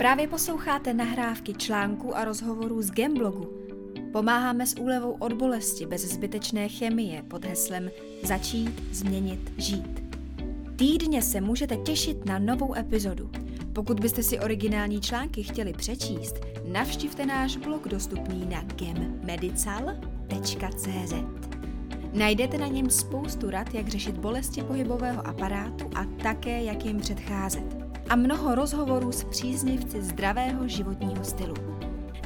Právě posloucháte nahrávky článků a rozhovorů z Gemblogu. Pomáháme s úlevou od bolesti bez zbytečné chemie pod heslem Začít, změnit, žít. Týdně se můžete těšit na novou epizodu. Pokud byste si originální články chtěli přečíst, navštivte náš blog dostupný na gemmedical.cz. Najdete na něm spoustu rad, jak řešit bolesti pohybového aparátu a také, jak jim předcházet a mnoho rozhovorů s příznivci zdravého životního stylu.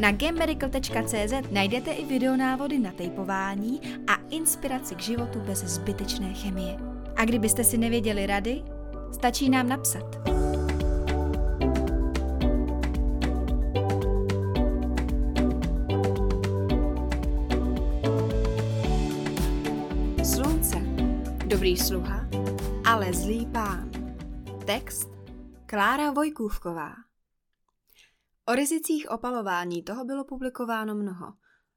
Na gammedical.cz najdete i videonávody na tejpování a inspiraci k životu bez zbytečné chemie. A kdybyste si nevěděli rady, stačí nám napsat. Slunce. Dobrý sluha, ale zlý pán. Text Klára Vojkůvková O rizicích opalování toho bylo publikováno mnoho.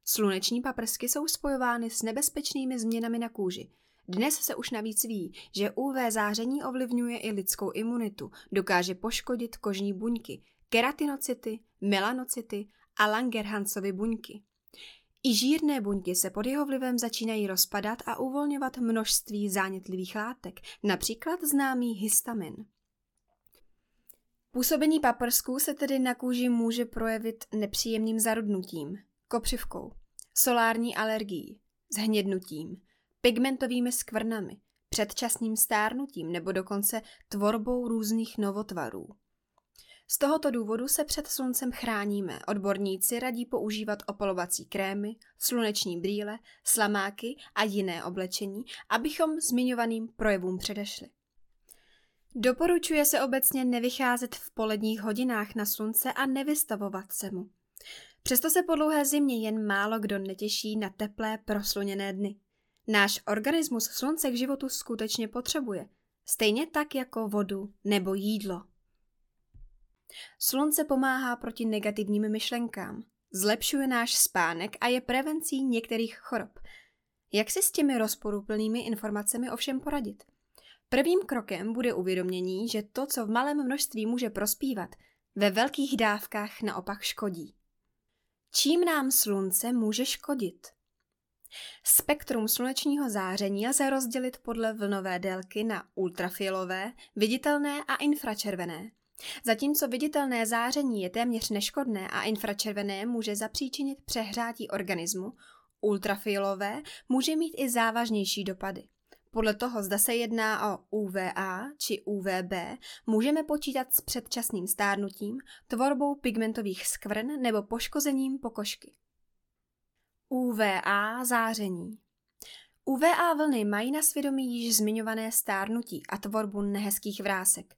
Sluneční paprsky jsou spojovány s nebezpečnými změnami na kůži. Dnes se už navíc ví, že UV záření ovlivňuje i lidskou imunitu, dokáže poškodit kožní buňky, keratinocyty, melanocyty a Langerhansovy buňky. I žírné buňky se pod jeho vlivem začínají rozpadat a uvolňovat množství zánětlivých látek, například známý histamin. Působení paprsků se tedy na kůži může projevit nepříjemným zarudnutím, kopřivkou, solární alergií, zhnědnutím, pigmentovými skvrnami, předčasným stárnutím nebo dokonce tvorbou různých novotvarů. Z tohoto důvodu se před sluncem chráníme. Odborníci radí používat opalovací krémy, sluneční brýle, slamáky a jiné oblečení, abychom zmiňovaným projevům předešli. Doporučuje se obecně nevycházet v poledních hodinách na slunce a nevystavovat se mu. Přesto se po dlouhé zimě jen málo kdo netěší na teplé prosluněné dny. Náš organismus slunce k životu skutečně potřebuje, stejně tak jako vodu nebo jídlo. Slunce pomáhá proti negativním myšlenkám, zlepšuje náš spánek a je prevencí některých chorob. Jak si s těmi rozporuplnými informacemi ovšem poradit? Prvním krokem bude uvědomění, že to, co v malém množství může prospívat, ve velkých dávkách naopak škodí. Čím nám slunce může škodit? Spektrum slunečního záření lze rozdělit podle vlnové délky na ultrafialové, viditelné a infračervené. Zatímco viditelné záření je téměř neškodné a infračervené může zapříčinit přehrátí organismu, ultrafialové může mít i závažnější dopady. Podle toho, zda se jedná o UVA či UVB, můžeme počítat s předčasným stárnutím, tvorbou pigmentových skvrn nebo poškozením pokožky. UVA záření UVA vlny mají na svědomí již zmiňované stárnutí a tvorbu nehezkých vrásek.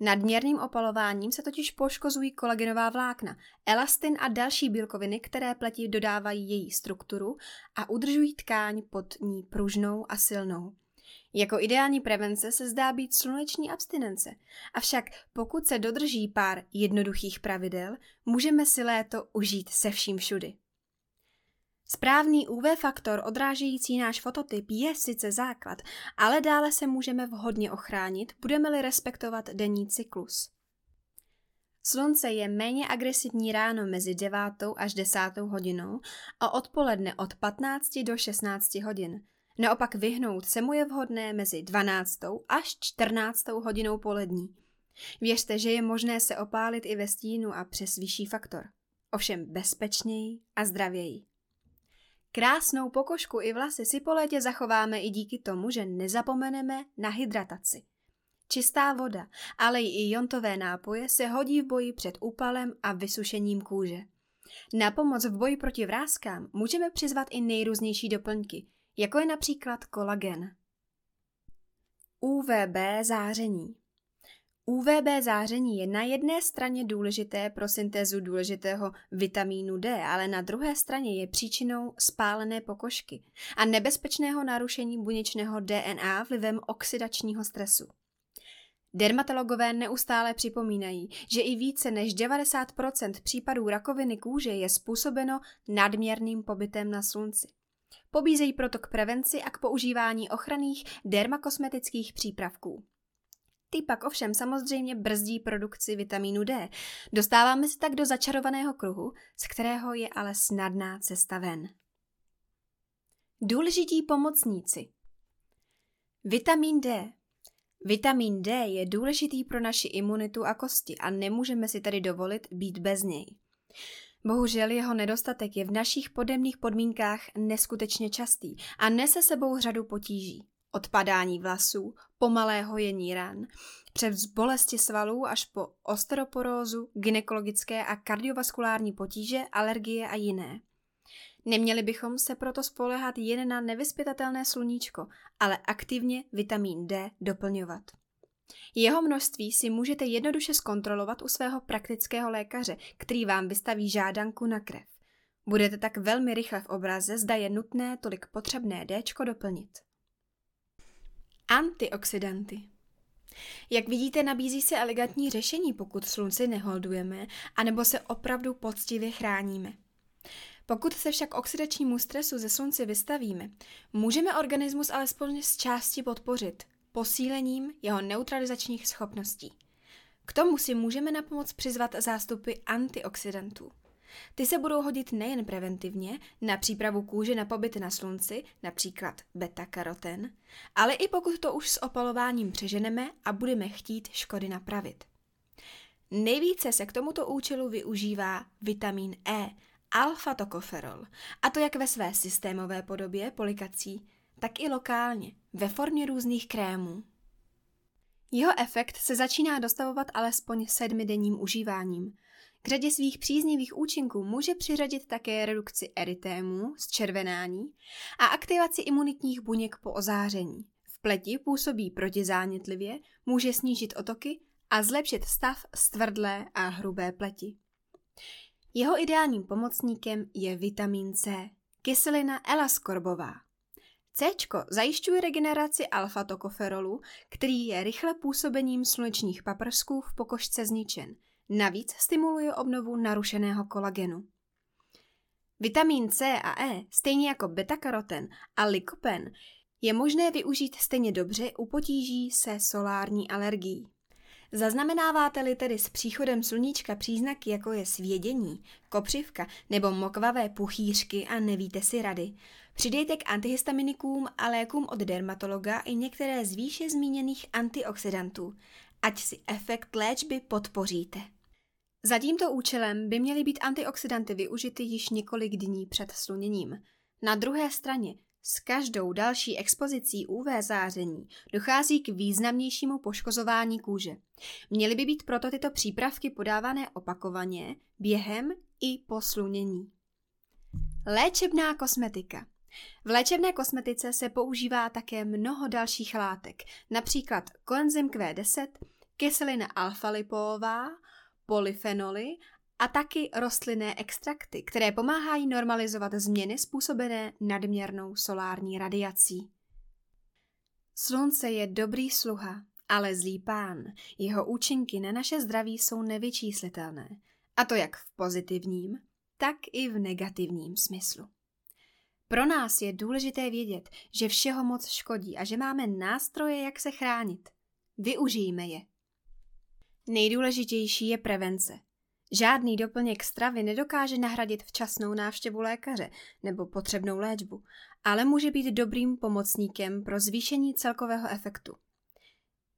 Nadměrným opalováním se totiž poškozují kolagenová vlákna, elastin a další bílkoviny, které pleti dodávají její strukturu a udržují tkáň pod ní pružnou a silnou. Jako ideální prevence se zdá být sluneční abstinence, avšak pokud se dodrží pár jednoduchých pravidel, můžeme si léto užít se vším všudy. Správný UV faktor odrážející náš fototyp je sice základ, ale dále se můžeme vhodně ochránit, budeme-li respektovat denní cyklus. Slunce je méně agresivní ráno mezi 9 až 10 hodinou a odpoledne od 15 do 16 hodin. Naopak vyhnout se mu je vhodné mezi 12. až 14. hodinou polední. Věřte, že je možné se opálit i ve stínu a přes vyšší faktor. Ovšem bezpečněji a zdravěji. Krásnou pokožku i vlasy si po létě zachováme i díky tomu, že nezapomeneme na hydrataci. Čistá voda, ale i jontové nápoje se hodí v boji před úpalem a vysušením kůže. Na pomoc v boji proti vrázkám můžeme přizvat i nejrůznější doplňky, jako je například kolagen. UVB záření UVB záření je na jedné straně důležité pro syntézu důležitého vitamínu D, ale na druhé straně je příčinou spálené pokožky a nebezpečného narušení buněčného DNA vlivem oxidačního stresu. Dermatologové neustále připomínají, že i více než 90% případů rakoviny kůže je způsobeno nadměrným pobytem na slunci. Pobízejí proto k prevenci a k používání ochranných dermakosmetických přípravků. Ty pak ovšem samozřejmě brzdí produkci vitamínu D. Dostáváme se tak do začarovaného kruhu, z kterého je ale snadná cesta ven. Důležití pomocníci Vitamin D Vitamin D je důležitý pro naši imunitu a kosti a nemůžeme si tedy dovolit být bez něj. Bohužel jeho nedostatek je v našich podemných podmínkách neskutečně častý a nese sebou řadu potíží. Odpadání vlasů, pomalé hojení ran, přes bolesti svalů až po osteoporózu, gynekologické a kardiovaskulární potíže, alergie a jiné. Neměli bychom se proto spolehat jen na nevyspytatelné sluníčko, ale aktivně vitamin D doplňovat. Jeho množství si můžete jednoduše zkontrolovat u svého praktického lékaře, který vám vystaví žádanku na krev. Budete tak velmi rychle v obraze, zda je nutné tolik potřebné D doplnit. Antioxidanty jak vidíte, nabízí se elegantní řešení, pokud slunci neholdujeme, anebo se opravdu poctivě chráníme. Pokud se však oxidačnímu stresu ze slunce vystavíme, můžeme organismus alespoň z části podpořit posílením jeho neutralizačních schopností. K tomu si můžeme na pomoc přizvat zástupy antioxidantů. Ty se budou hodit nejen preventivně na přípravu kůže na pobyt na slunci, například beta-karoten, ale i pokud to už s opalováním přeženeme a budeme chtít škody napravit. Nejvíce se k tomuto účelu využívá vitamin E, alfa-tokoferol, a to jak ve své systémové podobě polikací, tak i lokálně, ve formě různých krémů. Jeho efekt se začíná dostavovat alespoň sedmidenním užíváním. K řadě svých příznivých účinků může přiřadit také redukci eritému, zčervenání a aktivaci imunitních buněk po ozáření. V pleti působí protizánětlivě, může snížit otoky a zlepšit stav stvrdlé a hrubé pleti. Jeho ideálním pomocníkem je vitamin C, kyselina elaskorbová. C zajišťuje regeneraci alfa-tokoferolu, který je rychle působením slunečních paprsků v pokožce zničen. Navíc stimuluje obnovu narušeného kolagenu. Vitamin C a E, stejně jako beta-karoten a lykopen, je možné využít stejně dobře u potíží se solární alergií. Zaznamenáváte-li tedy s příchodem sluníčka příznaky, jako je svědění, kopřivka nebo mokvavé puchýřky a nevíte si rady, přidejte k antihistaminikům a lékům od dermatologa i některé z výše zmíněných antioxidantů, ať si efekt léčby podpoříte. Za tímto účelem by měly být antioxidanty využity již několik dní před sluněním. Na druhé straně s každou další expozicí UV záření dochází k významnějšímu poškozování kůže. Měly by být proto tyto přípravky podávané opakovaně, během i po slunění. Léčebná kosmetika. V léčebné kosmetice se používá také mnoho dalších látek, například koenzym Q10, kyselina alfa-lipová, polyfenoly a taky rostlinné extrakty, které pomáhají normalizovat změny způsobené nadměrnou solární radiací. Slunce je dobrý sluha, ale zlý pán. Jeho účinky na naše zdraví jsou nevyčíslitelné, a to jak v pozitivním, tak i v negativním smyslu. Pro nás je důležité vědět, že všeho moc škodí a že máme nástroje, jak se chránit. Využijme je. Nejdůležitější je prevence. Žádný doplněk stravy nedokáže nahradit včasnou návštěvu lékaře nebo potřebnou léčbu, ale může být dobrým pomocníkem pro zvýšení celkového efektu.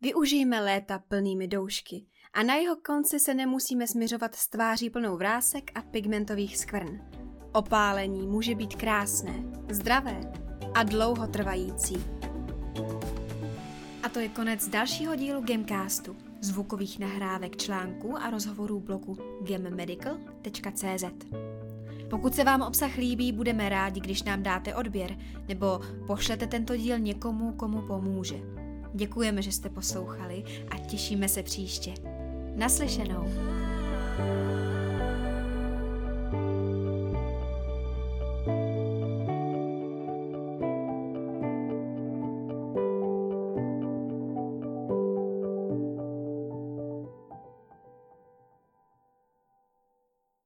Využijme léta plnými doušky a na jeho konci se nemusíme směřovat s tváří plnou vrásek a pigmentových skvrn. Opálení může být krásné, zdravé a dlouhotrvající. A to je konec dalšího dílu Gamecastu zvukových nahrávek článků a rozhovorů blogu gemmedical.cz. Pokud se vám obsah líbí, budeme rádi, když nám dáte odběr nebo pošlete tento díl někomu, komu pomůže. Děkujeme, že jste poslouchali a těšíme se příště. Naslyšenou. thank you